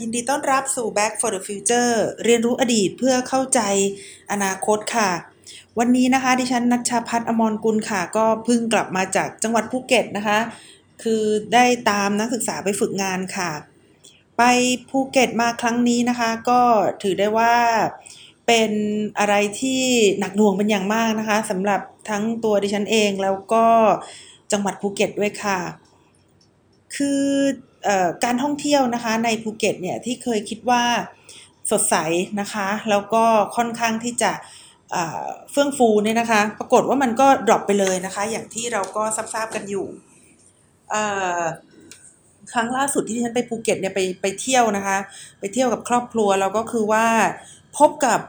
ยินดีต้อนรับสู่ Back for the Future เรียนรู้อดีตเพื่อเข้าใจอนาคตค่ะ วันนี้นะคะ ดิฉันนัชชาพัฒน์อมรกุลค่ะ ก็เพิ่งกลับมาจากจังหวัดภูเก็ตนะคะ คือได้ตามนักศึกษาไปฝึกงานค่ะ ไปภูเก็ตมาครั้งนี้นะคะ ก็ถือได้ว่าเป็นอะไรที่หนักหน่วงเป็นอย่างมากนะคะสำหรับทั้งตัวดิฉันเองแล้วก็จังหวัดภูเก็ตด้วยค่ะ คือ การท่องเที่ยวนะคะในภูเก็ตเนี่ยที่เคยคิดว่าสดใสนะคะ แล้วก็ค่อนข้างที่จะเฟื่องฟูเนี่ยนะคะ ปรากฏว่ามันก็ drop ไปเลยนะคะ อย่างที่เราก็ทราบกันอยู่ครั้งล่าสุดที่ฉันไปภูเก็ตเนี่ยไปไปเที่ยวนะคะ ไปเที่ยวกับครอบครัวแล้วก็คือว่าพบกับ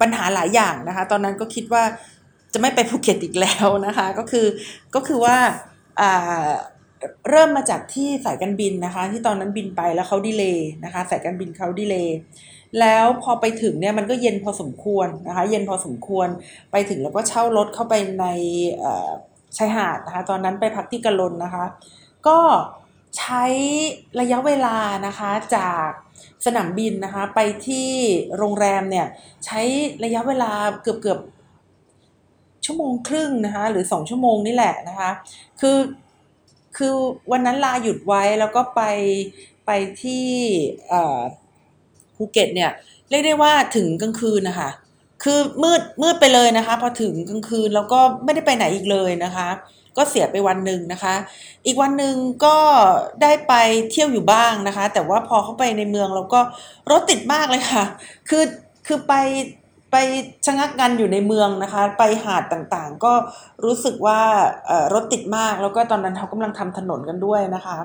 ปัญหาหลายอย่างนะคะ ตอนนั้นก็คิดว่าจะไม่ไปภูเก็ตอีกแล้วนะคะ ก็คือก็คือว่า เริ่มมาจากที่สายการบินนะคะ ที่ตอนนั้นบินไปแล้วเขาดีเลย์นะคะ สายการบินเขาดีเลย์แล้วพอไปถึงเนี่ยมันก็เย็นพอสมควรนะคะ เย็นพอสมควรไปถึงแล้วก็เช่ารถเข้าไปในชายหาดนะคะ ตอนนั้นไปพักที่กะลนนะคะ ก็ใช้ระยะเวลานะคะจากสนามบินนะคะ ไปที่โรงแรมเนี่ยใช้ระยะเวลาเกือบเกือบชั่วโมงครึ่งนะคะ หรือสองชั่วโมงนี่แหละนะคะ คือ คือวันนั้นลาหยุดไว้แล้วก็ไปไปที่ภูเก็ตเนี่ยเรียกได้ว่าถึงกลางคืนนะคะคือมืดมืดไปเลยนะคะ พอถึงกลางคืนแล้วก็ไม่ได้ไปไหนอีกเลยนะคะ ก็เสียไปวันหนึ่งนะคะ อีกวันหนึ่งก็ได้ไปเที่ยวอยู่บ้างนะคะ แต่ว่าพอเข้าไปในเมืองเราก็รถติดมากเลยค่ะ คือคือไป ไปชะงักงันอยู่ในเมืองนะคะ ไปหาดต่างๆ ก็รู้สึกว่ารถติดมากแล้วก็ตอนนั้นเขากำลังทำถนนกันด้วยนะคะ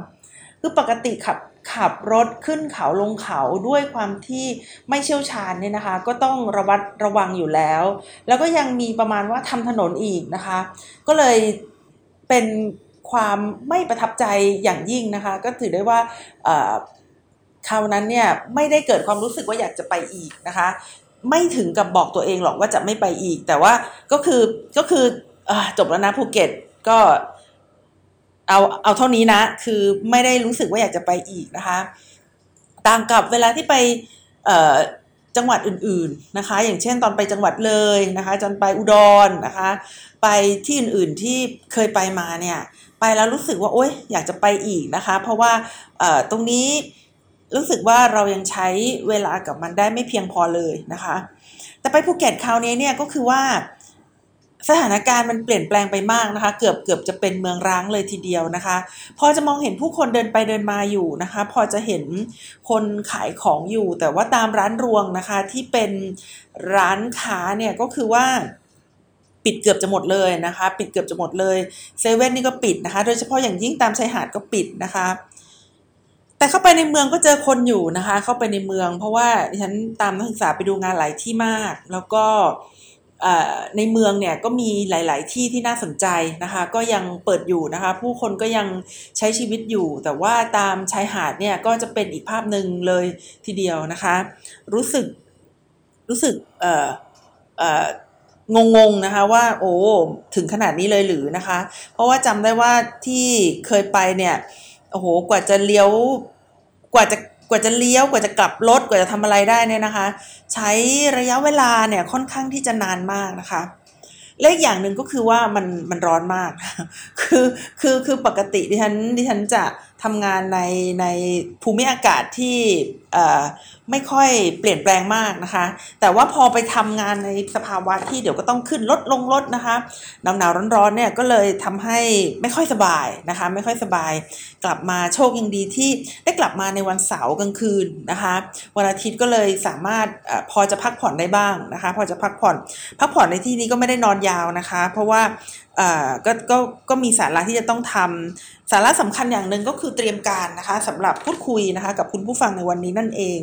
คือปกติขับขับรถขึ้นเขาลงเขาด้วยความที่ไม่เชี่ยวชาญเนี่ยนะคะ ก็ต้องระวัดระวังอยู่แล้ว แล้วก็ยังมีประมาณว่าทำถนนอีกนะคะ ก็เลยเป็นความไม่ประทับใจอย่างยิ่งนะคะ ก็ถือได้ว่าคราวนั้นเนี่ยไม่ได้เกิดความรู้สึกว่าอยากจะไปอีกนะคะ ไม่ถึงกับบอกตัวเองหรอกว่าจะไม่ไปอีก แต่ว่าก็คือก็คืออจบแล้วนะภูเก็ตก็เอาเอาเท่านี้นะ คือไม่ได้รู้สึกว่าอยากจะไปอีกนะคะ ต่างกับเวลาที่ไปจังหวัดอื่นๆนะคะ อย่างเช่นตอนไปจังหวัดเลยนะคะจนไปอุดรนะคะ ไปที่อื่นๆที่เคยไปมาเนี่ย ไปแล้วรู้สึกว่าโอ๊ยอยากจะไปอีกนะคะ เพราะว่าตรงนี้ รู้สึกว่าเรายังใช้เวลากับมันได้ไม่เพียงพอเลยนะคะ แต่ไปภูเก็ตคราวนี้เนี่ยก็คือว่าสถานการณ์มันเปลี่ยนแปลงไปมากนะคะ เกือบเกือบจะเป็นเมืองร้างเลยทีเดียวนะคะ พอจะมองเห็นผู้คนเดินไปเดินมาอยู่นะคะ พอจะเห็นคนขายของอยู่ แต่ว่าตามร้านรวงนะคะที่เป็นร้านค้าเนี่ยก็คือว่าปิดเกือบจะหมดเลยนะคะ ปิดเกือบจะหมดเลยเซเว่นนี่ก็ปิดนะคะ โดยเฉพาะอย่างยิ่งตามชายหาดก็ปิดนะคะ แต่เข้าไปในเมืองก็เจอคนอยู่นะคะ เข้าไปในเมือง เพราะว่าดิฉันตามนักศึกษาไปดูงานหลายที่มาก แล้วก็ในเมืองเนี่ยก็มีหลาย ๆ ที่ที่น่าสนใจนะคะ ก็ยังเปิดอยู่นะคะ ผู้คนก็ยังใช้ชีวิตอยู่ แต่ว่าตามชายหาดเนี่ยก็จะเป็นอีกภาพหนึ่งเลยทีเดียวนะคะ รู้สึกรู้สึกเอ่อองงๆนะคะว่าโอ้ถึงขนาดนี้เลยหรือนะคะ เพราะว่าจำได้ว่าที่เคยไปเนี่ย โอ้โหกว่าจะเลี้ยวกว่าจะกว่าจะเลี้ยวกว่าจะกลับรถกว่าจะทำอะไรได้เนี่ยนะคะ ใช้ระยะเวลาเนี่ยค่อนข้างที่จะนานมากนะคะแลขอย่างหนึ่งก็คือว่ามันมันร้อนมาก คือคือคือปกติดิฉันดิฉันจะ ทำงานในในภูมิอากาศที่ไม่ค่อยเปลี่ยนแปลงมากนะคะ แต่ว่าพอไปทำงานในสภาวะที่เดี๋ยวก็ต้องขึ้นลดลงลดนะคะหนาวหนาวร้อนๆเนี่ยก็เลยทำให้ไม่ค่อยสบายนะคะ ไม่ค่อยสบาย กลับมาโชคยังดีที่ได้กลับมาในวันเสาร์กลางคืนนะคะ วันอาทิตย์ก็เลยสามารถอพอจะพักผ่อนได้บ้างนะคะ พอจะพักผ่อนพักผ่อนในที่นี้ก็ไม่ได้นอนยาวนะคะ เพราะว่า ก็ก็ก็มีสาระที่จะต้องทำสาระสำคัญอย่างหนึ่งก็คือเตรียมการนะคะสำหรับพูดคุยนะคะ กับคุณผู้ฟังในวันนี้นั่นเอง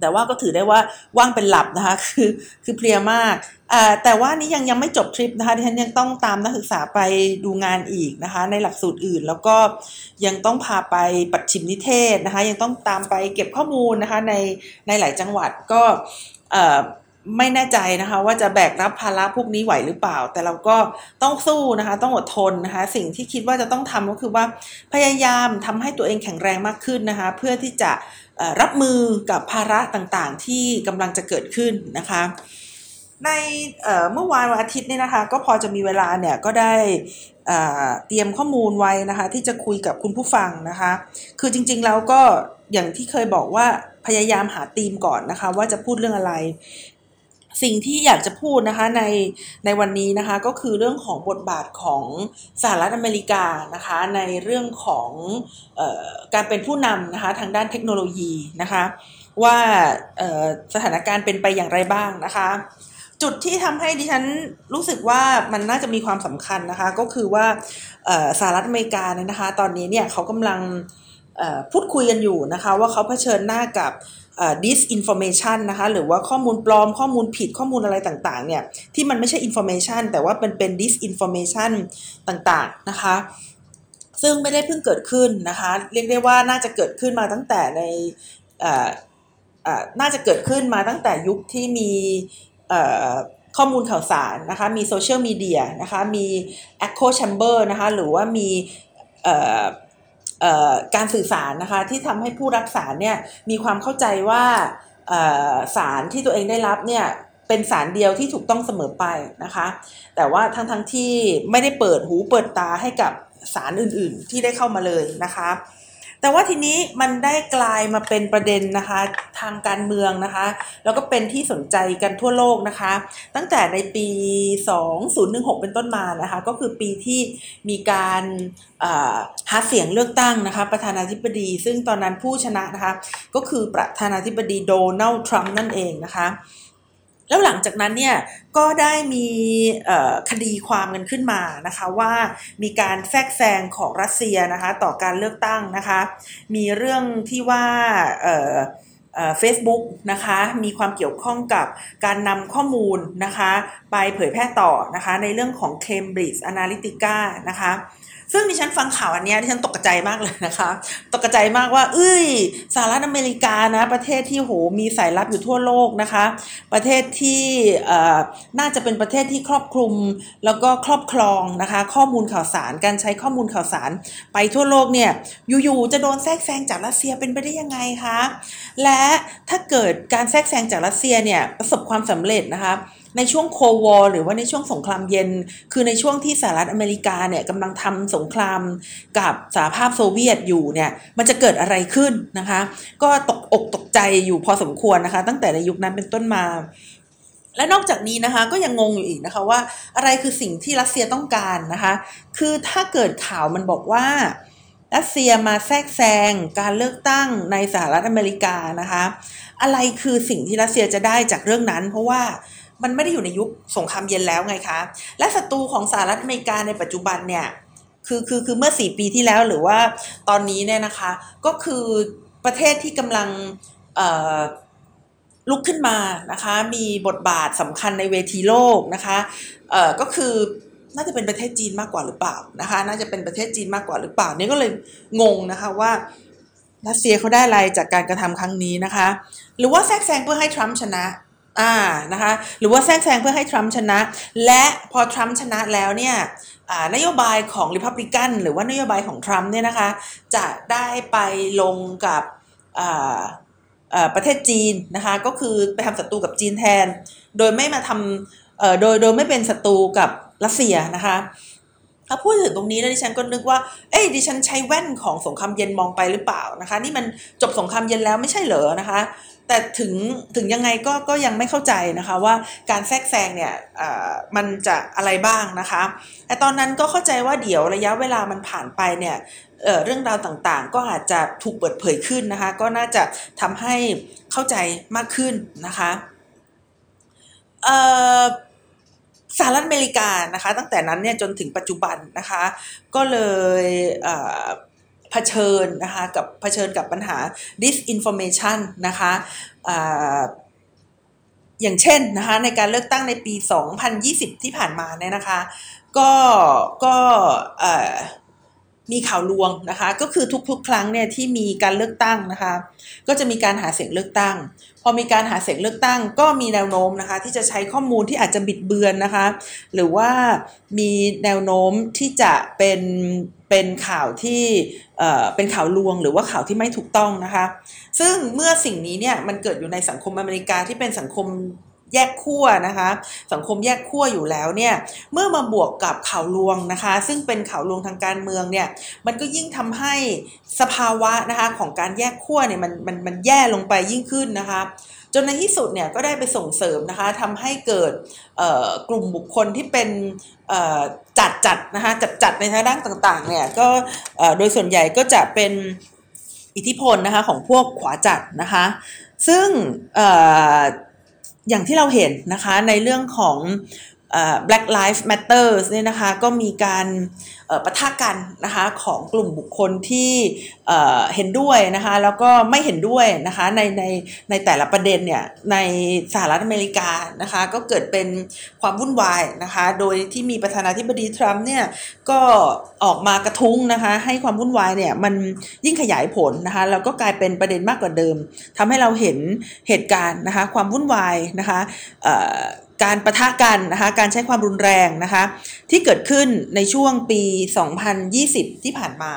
แต่ว่าก็ถือได้ว่าว่างเป็นหลับนะคะ คือคือเพลียมากแต่ว่านี้ยังยังไม่จบทริปนะคะที่ฉันยังต้องตามนักศึกษาไปดูงานอีกนะคะ ในหลักสูตรอื่น แล้วก็ยังต้องพาไปปัดชิมนิเทศนะคะ ยังต้องตามไปเก็บข้อมูลนะคะในในหลายจังหวัดก็ ไม่แน่ใจนะคะ ว่าจะแบกรับภาระพวกนี้ไหวหรือเปล่า แต่เราก็ต้องสู้นะคะ ต้องอดทนนะคะ สิ่งที่คิดว่าจะต้องทำก็คือว่าพยายามทำให้ตัวเองแข็งแรงมากขึ้นนะคะ เพื่อที่จะรับมือกับภาระต่างๆ ที่กำลังจะเกิดขึ้นนะคะ ในเมื่อวานวันอาทิตย์นี่นะคะ ก็พอจะมีเวลาเนี่ยก็ได้เตรียมข้อมูลไว้นะคะ ที่จะคุยกับคุณผู้ฟังนะคะ คือจริงๆแล้วก็อย่างที่เคยบอกว่าพยายามหาธีมก่อนนะคะ ว่าจะพูดเรื่องอะไร สิ่งที่อยากจะพูดนะคะในในวันนี้นะคะก็คือเรื่องของบทบาทของสหรัฐอเมริกานะคะในเรื่องของออการเป็นผู้นำนะคะทางด้านเทคโนโลยีนะคะว่าสถานการณ์เป็นไปอย่างไรบ้างนะคะจุดที่ทำให้ดิฉันรู้สึกว่ามันน่าจะมีความสำคัญนะคะก็คือว่าสหรัฐอเมริกาเนี่ยนะคะ ตอนนี้เนี่ยเขากำลังพูดคุยกันอยู่นะคะ ว่าเขาเผชิญหน้ากับ disinformation นะคะหรือว่าข้อมูลปลอมข้อมูลผิดข้อมูลอะไรต่างๆเนี่ยที่มันไม่ใช่ information แต่ว่าเป็นเป็น disinformation ต่างๆนะคะซึ่งไม่ได้เพิ่งเกิดขึ้นนะคะเรียกได้ว่าน่าจะเกิดขึ้นมาตั้งแต่ในน่าจะเกิดขึ้นมาตั้งแต่ยุคที่มีข้อมูลข่าวสารนะคะมีโซเชียลมีเดียนะคะมี Echo Chamber นะคะหรือว่ามี การสื่อสารนะคะที่ทำให้ผู้รับสารเนี่ยมีความเข้าใจว่าสารที่ตัวเองได้รับเนี่ยเป็นสารเดียวที่ถูกต้องเสมอไปนะคะ แต่ว่าทั้งทั้งที่ไม่ได้เปิดหูเปิดตาให้กับสารอื่นๆ ที่ได้เข้ามาเลยนะคะ แต่ว่าทีนี้มันได้กลายมาเป็นประเด็นนะคะทางการเมืองนะคะ แล้วก็เป็นที่สนใจกันทั่วโลกนะคะ ตั้งแต่ในปี 2016 เป็นต้นมานะคะ ก็คือปีที่มีการหาเสียงเลือกตั้งนะคะประธานาธิบดี ซึ่งตอนนั้นผู้ชนะนะคะ ก็คือประธานาธิบดีโดนัลด์ทรัมป์นั่นเองนะคะ แล้วหลังจากนั้นเนี่ยก็ได้มีคดีความกันขึ้นมานะคะว่ามีการแทรกแซงของรัสเซียนะคะต่อการเลือกตั้งนะคะมีเรื่องที่ว่าเฟซบุ๊กนะคะมีความเกี่ยวข้องกับการนำข้อมูลนะคะไปเผยแพร่ต่อนะคะในเรื่องของ Cambridge Analytica นะคะ ซึ่งดิฉันฟังข่าวอันนี้ดิฉันตกใจมากเลยนะคะ ตกใจมากว่า เอ้ยสหรัฐอเมริกานะ ประเทศที่โหมีสายลับอยู่ทั่วโลกนะคะ ประเทศที่น่าจะเป็นประเทศที่ครอบคลุมแล้วก็ครอบครองนะคะ ข้อมูลข่าวสารการใช้ข้อมูลข่าวสารไปทั่วโลกเนี่ยอยู่ๆจะโดนแทรกแซงจากรัสเซียเป็นไปได้ยังไงคะและถ้าเกิดการแทรกแซงจากรัสเซียเนี่ยประสบความสำเร็จนะคะ ในช่วงโควอหรือว่าในช่วงสงครามเย็น คือในช่วงที่สหรัฐอเมริกาเนี่ยกำลังทำสงครามกับสหภาพโซเวียตอยู่เนี่ยมันจะเกิดอะไรขึ้นนะคะ ก็ตกอกตกใจอยู่พอสมควรนะคะ ตั้งแต่ในยุคนั้นเป็นต้นมาและนอกจากนี้นะคะก็ยังงงอยู่อีกนะคะว่าอะไรคือสิ่งที่รัสเซียต้องการนะคะ คือถ้าเกิดข่าวมันบอกว่ารัสเซียมาแทรกแซงการเลือกตั้งในสหรัฐอเมริกานะคะ อะไรคือสิ่งที่รัสเซียจะได้จากเรื่องนั้น เพราะว่า มันไม่ได้อยู่ในยุคสงครามเย็นแล้วไงคะ และศัตรูของสหรัฐอเมริกาในปัจจุบันเนี่ยคือคือคือเมื่อสี่ปีที่แล้วหรือว่าตอนนี้เนี่ยนะคะ ก็คือประเทศที่กำลังลุกขึ้นมานะคะ มีบทบาทสำคัญในเวทีโลกนะคะเอ่อก็คือน่าจะเป็นประเทศจีนมากกว่าหรือเปล่านะคะ น่าจะเป็นประเทศจีนมากกว่าหรือเปล่านี่ก็เลยงงนะคะว่ารัสเซียเขาได้อะไรจากการกระทำครั้งนี้นะคะ หรือว่าแทรกแซงเพื่อให้ทรัมป์ชนะ อ่านะคะหรือว่าแทรกแซงเพื่อให้ทรัมป์ชนะ และพอทรัมป์ชนะแล้วเนี่ยนโยบายของริพับลิกันหรือว่านโยบายของทรัมป์เนี่ยนะคะจะได้ไปลงกับประเทศจีนนะคะก็คือไปทำศัตรูกับจีนแทน โดยไม่มาทำโดยโดยไม่เป็นศัตรูกับรัสเซียนะคะถ้าพูดถึงตรงนี้แล้วดิฉันก็นึกว่า เอ้ยดิฉันใช้แว่นของสงครามเย็นมองไปหรือเปล่านะคะ นี่มันจบสงครามเย็นแล้วไม่ใช่เหรอนะคะ แต่ถึงถึงยังไงก็ก็ยังไม่เข้าใจนะคะว่าการแทรกแซงเนี่ยมันจะอะไรบ้างนะคะแต่ตอนนั้นก็เข้าใจว่าเดี๋ยวระยะเวลามันผ่านไปเนี่ยเเรื่องราวต่างๆ ก็อาจจะถูกเปิดเผยขึ้นนะคะ ก็น่าจะทำให้เข้าใจมากขึ้นนะคะสหรัฐอเมริกานะคะ ตั้งแต่นั้นเนี่ยจนถึงปัจจุบันนะคะ ก็เลยเผชิญนะคะกับเผชิญกับปัญหา disinformation นะคะอย่างเช่นนะคะในการเลือกตั้งในปี 2020 ที่ผ่านมาเนี่ยนะคะ ก็ก็ มีข่าวลวงนะคะ ก็คือทุกๆ ครั้งเนี่ยที่มีการเลือกตั้งนะคะ ก็จะมีการหาเสียงเลือกตั้ง พอมีการหาเสียงเลือกตั้ง ก็มีแนวโน้มนะคะ ที่จะใช้ข้อมูลที่อาจจะบิดเบือนนะคะ หรือว่ามีแนวโน้มที่จะเป็นเป็นข่าวที่เป็นข่าวลวงหรือว่าข่าวที่ไม่ถูกต้องนะคะ ซึ่งเมื่อสิ่งนี้เนี่ยมันเกิดอยู่ในสังคมอเมริกาที่เป็นสังคม แยกขั้วนะคะ สังคมแยกขั้วอยู่แล้วเนี่ยเมื่อมาบวกกับข่าวลวงนะคะ ซึ่งเป็นข่าวลวงทางการเมืองเนี่ยมันก็ยิ่งทำให้สภาวะนะคะของการแยกขั้วเนี่ยมันมันมันแย่ลงไปยิ่งขึ้นนะคะจนในที่สุดเนี่ยก็ได้ไปส่งเสริมนะคะทำให้เกิดกลุ่มบุคคลที่เป็นจัดจัดนะคะจัดจัดในทางด้านต่างๆเนี่ยก็โดยส่วนใหญ่ก็จะเป็นอิทธิพลนะคะของพวกขวาจัดนะคะ ซึ่ง อย่างที่เราเห็นนะคะในเรื่องของ Black Lives Matter เนี่ยนะคะก็มีการประทะกันนะคะของกลุ่มบุคคลที่เห็นด้วยนะคะแล้วก็ไม่เห็นด้วยนะคะในในในแต่ละประเด็นเนี่ยในสหรัฐอเมริกานะคะก็เกิดเป็นความวุ่นวายนะคะโดยที่มีประธานาธิบดีทรัมป์เนี่ยก็ออกมากระทุ้งนะคะให้ความวุ่นวายเนี่ยมันยิ่งขยายผลนะคะแล้วก็กลายเป็นประเด็นมากกว่าเดิมทำให้เราเห็นเหตุการณ์นะคะความวุ่นวายนะคะ การประทะกันนะคะการใช้ความรุนแรงนะคะที่เกิดขึ้นในช่วงปี 2020 ที่ผ่านมา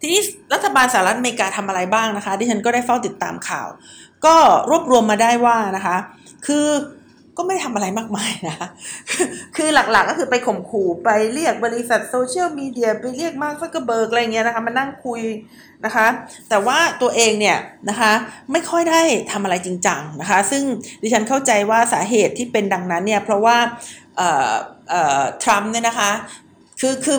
ทีนี้รัฐบาลสหรัฐอเมริกาทำอะไรบ้างนะคะที่ฉันก็ได้เฝ้าติดตามข่าว ก็รวบรวมมาได้ว่านะคะ คือ ก็ไม่ทำอะไรมากมายนะ คือหลักๆก็คือไปข่มขู่ไปเรียกบริษัทโซเชียลมีเดียไปเรียกมาร์คซักเคอร์เบิร์กอะไรเงี้ยนะคะมานั่งคุยนะคะ แต่ว่าตัวเองเนี่ยนะคะไม่ค่อยได้ทำอะไรจริงจังนะคะ ซึ่งดิฉันเข้าใจว่าสาเหตุที่เป็นดังนั้นเนี่ยเพราะว่าทรัมป์เนี่ยนะคะคือคือ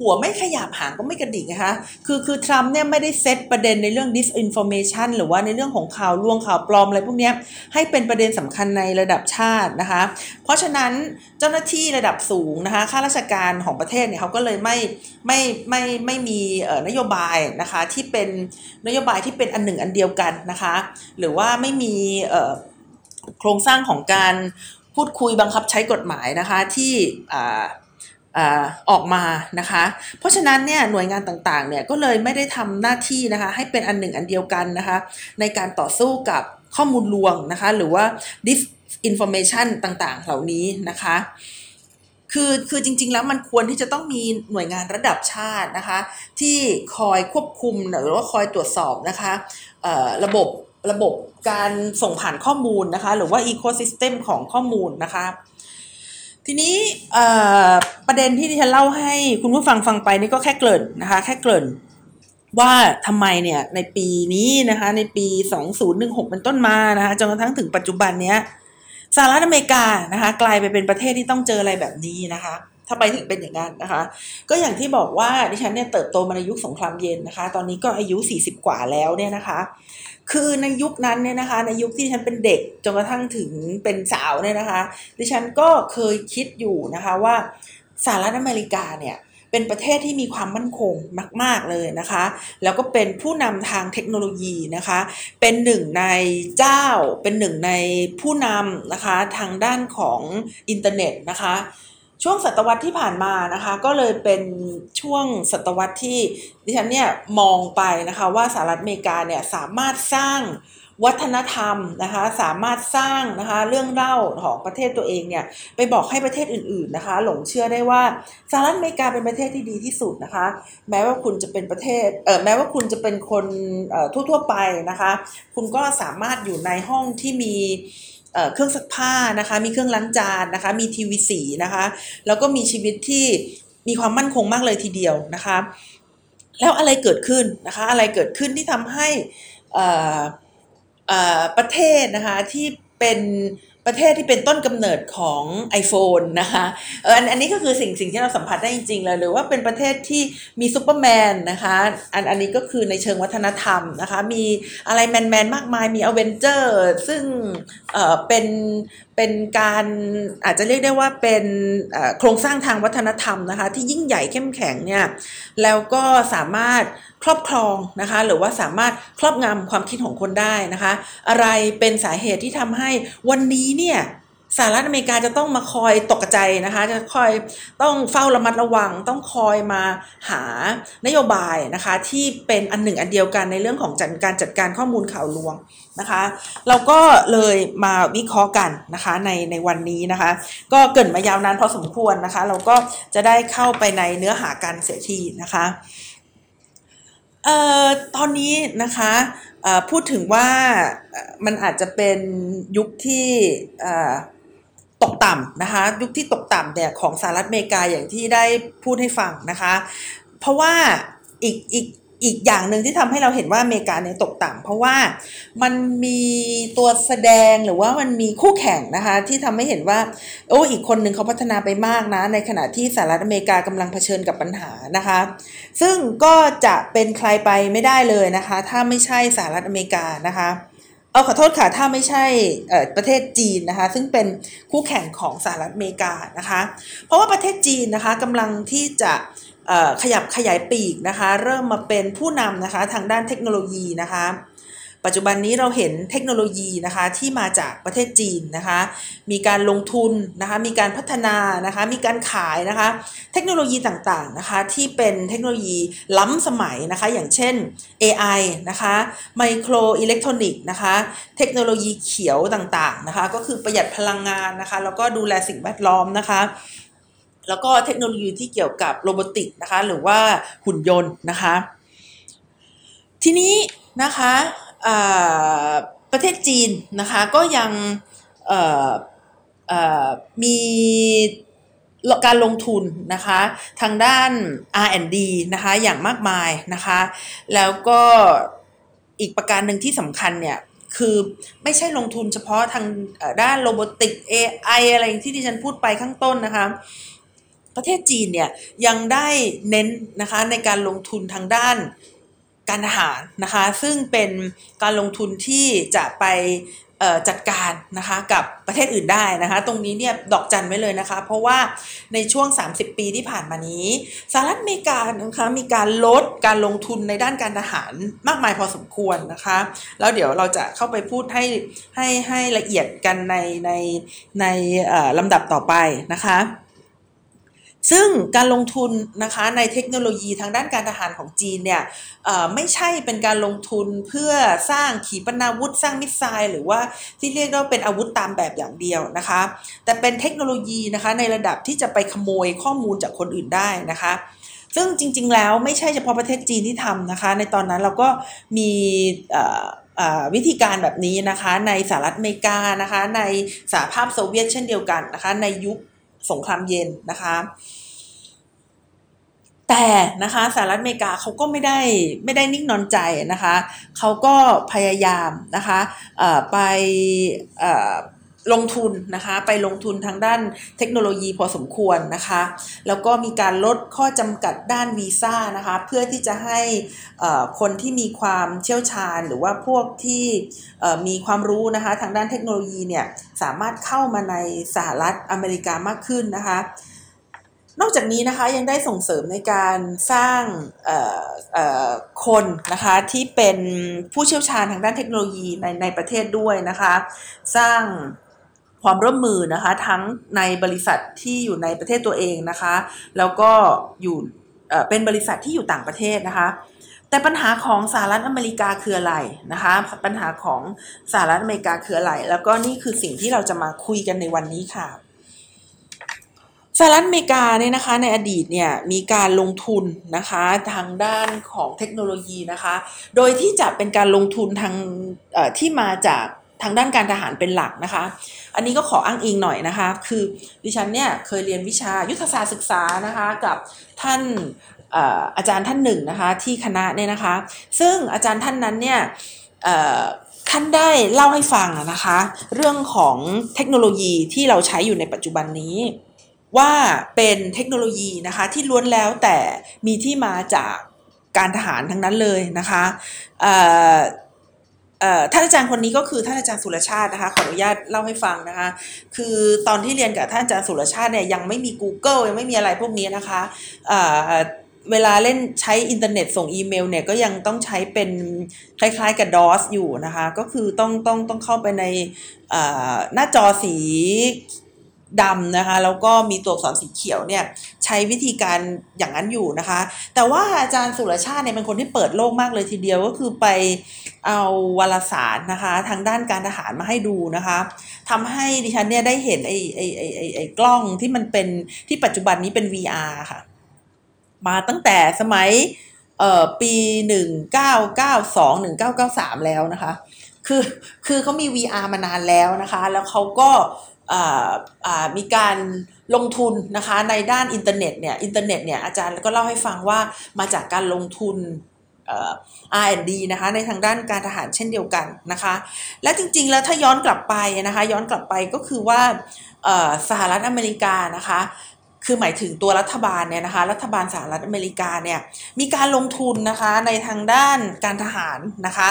หัวไม่ขยับหางก็ไม่กระดิกนะคะ คือคือทรัมป์เนี่ยไม่ได้เซตประเด็นในเรื่อง disinformation หรือว่าในเรื่องของข่าวลวงข่าวปลอมอะไรพวกนี้ให้เป็นประเด็นสำคัญในระดับชาตินะคะ เพราะฉะนั้นเจ้าหน้าที่ระดับสูงนะคะข้าราชการของประเทศเนี่ยเขาก็เลยไม่ไม่ไม่ไม่มีนโยบายนะคะที่เป็นนโยบายที่เป็นอันหนึ่งอันเดียวกันนะคะ หรือว่าไม่มีโครงสร้างของการพูดคุยบังคับใช้กฎหมายนะคะที่ ออกมานะคะ เพราะฉะนั้นเนี่ยหน่วยงานต่างๆเนี่ยก็เลยไม่ได้ทำหน้าที่นะคะให้เป็นอันหนึ่งอันเดียวกันนะคะในการต่อสู้กับข้อมูลลวงนะคะหรือว่า disinformation ต่างๆ เหล่านี้นะคะคือคือจริง ๆ แล้วมันควรที่จะต้องมีหน่วยงานระดับชาตินะคะที่คอยควบคุมหรือว่าคอยตรวจสอบนะคะระบบระบบการส่งผ่านข้อมูลนะคะหรือว่าอีโคซิสเต็มของข้อมูลนะคะ ทีนี้ประเด็นที่ที่ฉันเล่าให้คุณผู้ฟังฟังไปนี่ก็แค่เกริ่นนะคะแค่เกริ่นว่าทำไมเนี่ยในปีนี้นะคะในปี 2016 เป็นต้นมานะคะจนกระทั่งถึงปัจจุบันเนี้ยสหรัฐอเมริกานะคะกลายไปเป็นประเทศที่ต้องเจออะไรแบบนี้นะคะถ้าไปถึงเป็นอย่างนั้นนะคะ ก็อย่างที่บอกว่าดิฉันเนี่ยเติบโตมาในยุคสงครามเย็นนะคะ ตอนนี้ก็อายุ 40 กว่าแล้วเนี่ยนะคะ คือในยุคนั้นเนี่ยนะคะ ในยุคที่ฉันเป็นเด็กจนกระทั่งถึงเป็นสาวเนี่ยนะคะ ดิฉันก็เคยคิดอยู่นะคะว่าสหรัฐอเมริกาเนี่ยเป็นประเทศที่มีความมั่นคงมาก ๆ เลยนะคะ แล้วก็เป็นผู้นำทางเทคโนโลยีนะคะ เป็นหนึ่งในเจ้า เป็นหนึ่งในผู้นำนะคะทางด้านของอินเทอร์เน็ตนะคะ ช่วงศตวรรษที่ผ่านมานะคะ ก็เลยเป็นช่วงศตวรรษที่ดิฉันเนี่ยมองไปนะคะว่าสหรัฐอเมริกาเนี่ยสามารถสร้างวัฒนธรรมนะคะสามารถสร้างนะคะเรื่องเล่าของประเทศตัวเองเนี่ยไปบอกให้ประเทศอื่นๆนะคะ หลงเชื่อได้ว่าสหรัฐอเมริกาเป็นประเทศที่ดีที่สุดนะคะ แม้ว่าคุณจะเป็นประเทศเออแม้ว่าคุณจะเป็นคนเอ่อทั่วๆไปนะคะ คุณก็สามารถอยู่ในห้องที่มี เครื่องซักผ้านะคะ มีเครื่องล้างจานนะคะ มีทีวีสีนะคะ แล้วก็มีชีวิตที่มีความมั่นคงมากเลยทีเดียวนะคะ แล้วอะไรเกิดขึ้นนะคะ อะไรเกิดขึ้นที่ทำให้ประเทศนะคะที่เป็น ประเทศที่เป็นต้นกำเนิดของ iPhone นะคะเอออันนี้ก็คือสิ่งสิ่งที่เราสัมผัสได้จริงๆเลยหรือว่าเป็นประเทศที่มีซูเปอร์แมนนะคะอันอันนี้ก็คือในเชิงวัฒนธรรมนะคะมีอะไรแมนๆมากมายมีอเวนเจอร์ซึ่งเออเป็น เป็นการอาจจะเรียกได้ว่าเป็นโครงสร้างทางวัฒนธรรมนะคะที่ยิ่งใหญ่เข้มแข็งเนี่ยแล้วก็สามารถครอบครองนะคะหรือว่าสามารถครอบงำความคิดของคนได้นะคะ อะไรเป็นสาเหตุที่ทำให้วันนี้เนี่ย สหรัฐอเมริกาจะต้องมาคอยตกใจนะคะ จะคอยต้องเฝ้าระมัดระวัง ต้องคอยมาหานโยบายนะคะ ที่เป็นอันหนึ่งอันเดียวกันในเรื่องของจัดการจัดการข้อมูลข่าวลวงนะคะ เราก็เลยมาวิเคราะห์กันนะคะในในวันนี้นะคะ ก็เกิดมายาวนานพอสมควรนะคะ เราก็จะได้เข้าไปในเนื้อหาการเสียทีนะคะเอ่อตอนนี้นะคะพูดถึงว่ามันอาจจะเป็นยุคที่ ตกต่ำนะคะ ยุคที่ตกต่ำเนี่ยของสหรัฐอเมริกาอย่างที่ได้พูดให้ฟังนะคะ เพราะว่าอีกอีกอีกอย่างหนึ่งที่ทำให้เราเห็นว่าอเมริกาเนี่ยตกต่ำเพราะว่ามันมีตัวแสดงหรือว่ามันมีคู่แข่งนะคะ ที่ทำให้เห็นว่า โอ้อีกคนหนึ่งเขาพัฒนาไปมากนะ ในขณะที่สหรัฐอเมริกากำลังเผชิญกับปัญหานะคะ ซึ่งก็จะเป็นใครไปไม่ได้เลยนะคะ ถ้าไม่ใช่สหรัฐอเมริกานะคะ เอาขอโทษค่ะถ้าไม่ใช่ประเทศจีนนะคะซึ่งเป็นคู่แข่งของสหรัฐอเมริกานะคะเพราะว่าประเทศจีนนะคะกำลังที่จะขยับขยายปีกนะคะเริ่มมาเป็นผู้นำนะคะทางด้านเทคโนโลยีนะคะ ปัจจุบันนี้เราเห็นเทคโนโลยีนะคะที่มาจากประเทศจีนนะคะมีการลงทุนนะคะมีการพัฒนานะคะมีการขายนะคะเทคโนโลยีต่างๆนะคะที่เป็นเทคโนโลยีล้ำสมัยนะคะอย่างเช่น AI นะคะไมโครอิเล็กทรอนิกส์นะคะเทคโนโลยีเขียวต่างๆนะคะก็คือประหยัดพลังงานนะคะแล้วก็ดูแลสิ่งแวดล้อมนะคะแล้วก็เทคโนโลยีที่เกี่ยวกับโรบอติกนะคะหรือว่าหุ่นยนต์นะคะ ทีนี้นะคะ ประเทศจีนนะคะก็ยังมีการลงทุนนะคะทางด้าน R&D นะคะอย่างมากมายนะคะแล้วก็อีกประการหนึ่งที่สำคัญเนี่ยคือไม่ใช่ลงทุนเฉพาะทางด้านโรบอติก AI อะไรที่ที่ฉันพูดไปข้างต้นนะคะประเทศจีนเนี่ยยังได้เน้นนะคะในการลงทุนทางด้าน การทหารนะคะ ซึ่งเป็นการลงทุนที่จะไปจัดการนะคะกับประเทศอื่นได้นะคะ ตรงนี้เนี่ยดอกจันไว้เลยนะคะ เพราะว่าในช่วง 30 ปีที่ผ่านมานี้สหรัฐอเมริกานะคะมีการลดการลงทุนในด้านการทหารมากมายพอสมควรนะคะ แล้วเดี๋ยวเราจะเข้าไปพูดให้ให้ให้ละเอียดกันในในในลำดับต่อไปนะคะ ซึ่งการลงทุนนะคะในเทคโนโลยีทางด้านการทหารของจีนเนี่ยไม่ใช่เป็นการลงทุนเพื่อสร้างขีปนาวุธ สร้างมิสไซล์หรือว่าที่เรียกว่าเป็นอาวุธตามแบบอย่างเดียวนะคะ แต่เป็นเทคโนโลยีนะคะในระดับที่จะไปขโมยข้อมูลจากคนอื่นได้นะคะซึ่งจริง ๆ แล้วไม่ใช่เฉพาะประเทศจีนที่ทำนะคะ ในตอนนั้นเราก็มีวิธีการแบบนี้นะคะ ในสหรัฐอเมริกานะคะ ในสหภาพโซเวียตเช่นเดียวกันนะคะ ในยุค สงครามเย็นนะคะ แต่นะคะสหรัฐอเมริกาเขาก็ไม่ได้ไม่ได้นิ่งนอนใจนะคะเขาก็พยายามนะคะไป ลงทุนนะคะ ไปลงทุนทางด้านเทคโนโลยีพอสมควรนะคะ แล้วก็มีการลดข้อจำกัดด้านวีซ่านะคะ เพื่อที่จะให้คนที่มีความเชี่ยวชาญ หรือว่าพวกที่มีความรู้นะคะ ทางด้านเทคโนโลยีเนี่ยสามารถเข้ามาในสหรัฐอเมริกามากขึ้นนะคะ นอกจากนี้นะคะยังได้ส่งเสริมในการสร้างคนนะคะที่เป็นผู้เชี่ยวชาญทางด้านเทคโนโลยีในในประเทศด้วยนะคะ สร้าง ความร่วมมือนะคะทั้งในบริษัทที่อยู่ในประเทศตัวเองนะคะ แล้วก็อยู่เป็นบริษัทที่อยู่ต่างประเทศนะคะ แต่ปัญหาของสหรัฐอเมริกาคืออะไรนะคะ ปัญหาของสหรัฐอเมริกาคืออะไร แล้วก็นี่คือสิ่งที่เราจะมาคุยกันในวันนี้ค่ะสหรัฐอเมริกาเนี่ยนะคะในอดีตเนี่ยมีการลงทุนนะคะทางด้านของเทคโนโลยีนะคะ โดยที่จะเป็นการลงทุนทางที่มาจาก ทางด้านการทหารเป็นหลักนะคะ อันนี้ก็ขออ้างอิงหน่อยนะคะ คือดิฉันเนี่ยเคยเรียนวิชายุทธศาสตร์ศึกษานะคะกับท่านอาจารย์ท่านหนึ่งนะคะที่คณะเนี่ยนะคะ ซึ่งอาจารย์ท่านนั้นเนี่ยท่านได้เล่าให้ฟังนะคะ เรื่องของเทคโนโลยีที่เราใช้อยู่ในปัจจุบันนี้ ว่าเป็นเทคโนโลยีนะคะที่ล้วนแล้วแต่มีที่มาจากการทหารทั้งนั้นเลยนะคะ ท่านอาจารย์คนนี้ก็คือท่านอาจารย์สุรชาตินะคะขออนุญาตเล่าให้ฟังนะคะ คือตอนที่เรียนกับท่านอาจารย์สุรชาติเนี่ยยังไม่มี Google ยังไม่มีอะไรพวกนี้นะคะเวลาเล่นใช้อินเทอร์เน็ตส่งอีเมลเนี่ยก็ยังต้องใช้เป็นคล้ายๆกับ DOS อยู่นะคะ ก็คือต้องต้องต้องเข้าไปในหน้าจอสีดำนะคะ แล้วก็มีตัวอักษรสีเขียวเนี่ยใช้วิธีการอย่างนั้นอยู่นะคะ แต่ว่าอาจารย์สุรชาติเนี่ยเป็นคนที่เปิดโลกมากเลยทีเดียวก็คือไป เอาวารสารนะคะ ทางด้านการทหารมาให้ดูนะคะทำให้ดิฉันเนี่ยได้เห็นไอ้ไอ้ไอ้ไอ้ไอ้กล้องที่มันเป็นที่ปัจจุบันนี้เป็น VR ค่ะ มาตั้งแต่สมัยเอ่อปีหนึ่งเก้าเก้าสองหนึ่งเก้าเก้าสามแล้วนะคะ คือคือเขามี VR มานานแล้วนะคะ แล้วเขาก็มีการลงทุนนะคะในด้านอินเทอร์เน็ตเนี่ยอินเทอร์เน็ตเนี่ยอาจารย์ก็เล่าให้ฟังว่ามาจากการลงทุน R&D นะคะในทางด้านการทหารเช่นเดียวกันนะคะ และจริงๆแล้วถ้าย้อนกลับไปนะคะย้อนกลับไปก็คือว่าสหรัฐอเมริกานะคะคือหมายถึงตัวรัฐบาลเนี่ยนะคะรัฐบาลสหรัฐอเมริกาเนี่ยมีการลงทุนนะคะในทางด้านการทหารนะคะ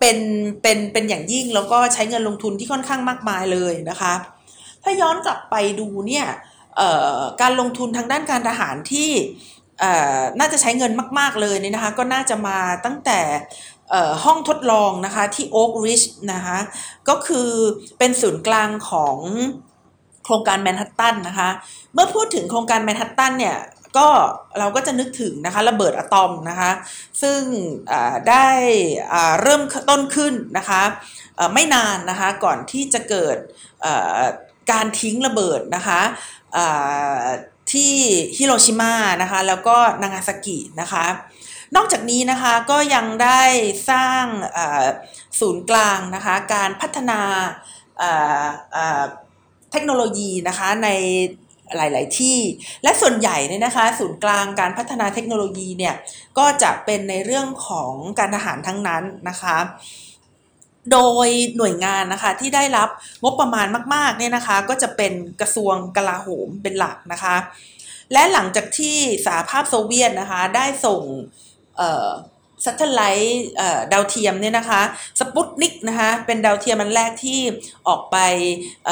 เป็นเป็นเป็นอย่างยิ่งแล้วก็ใช้เงินลงทุนที่ค่อนข้างมากมายเลยนะคะ ถ้าย้อนกลับไปดูเนี่ยการลงทุนทางด้านการทหารที่ น่าจะใช้เงินมาก ๆ เลยนี่นะคะ ก็น่าจะมาตั้งแต่ห้องทดลองนะคะที่โอ๊กริชนะคะก็คือเป็นศูนย์กลางของโครงการแมนฮัตตันนะคะ เมื่อพูดถึงโครงการแมนฮัตตันเนี่ยก็เราก็จะนึกถึงนะคะระเบิดอะตอมนะคะซึ่งได้เริ่มต้นขึ้นนะคะไม่นานนะคะก่อนที่จะเกิดการทิ้งระเบิดนะคะ ที่ฮิโรชิมานะคะแล้วก็นางาซากินะคะนอกจากนี้นะคะก็ยังได้สร้างศูนย์กลางนะคะการพัฒนาเทคโนโลยีนะคะในหลาย ๆ ที่ และส่วนใหญ่เนี่ยนะคะ ศูนย์กลางการพัฒนาเทคโนโลยีเนี่ยก็จะเป็นในเรื่องของการทหารทั้งนั้นนะคะ โดยหน่วยงานนะคะที่ได้รับงบประมาณมากๆเนี่ยนะคะ ก็จะเป็นกระทรวงกลาโหมเป็นหลักนะคะ และหลังจากที่สหภาพโซเวียตนะคะได้ส่ง satellite ดาวเทียมเนี่ยนะคะสปุตนิกนะคะเป็นดาวเทียมอันแรกที่ออกไปเอ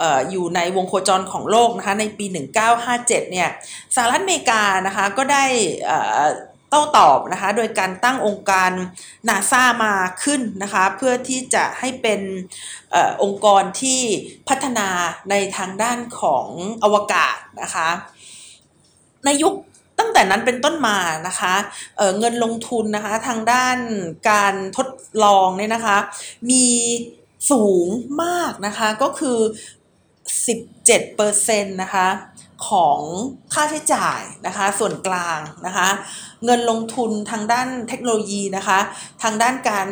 ออยู่ในวงโคจรของโลกนะคะในปี 1957เนี่ยสหรัฐอเมริกานะคะก็ได้ โต้ตอบนะคะ โดยการตั้งองค์การนาซามาขึ้นนะคะ เพื่อที่จะให้เป็นอองค์กรที่พัฒนาในทางด้านของอวกาศนะคะ ในยุคตั้งแต่นั้นเป็นต้นมานะคะเเงินลงทุนนะคะทางด้านการทดลองเนี่ยนะคะ มีสูงมากนะคะก็คือ 17%นะคะของค่าใช้จ่ายนะคะส่วนกลางนะคะ เงินลงทุนทางด้านเทคโนโลยีนะคะ ทางด้านการ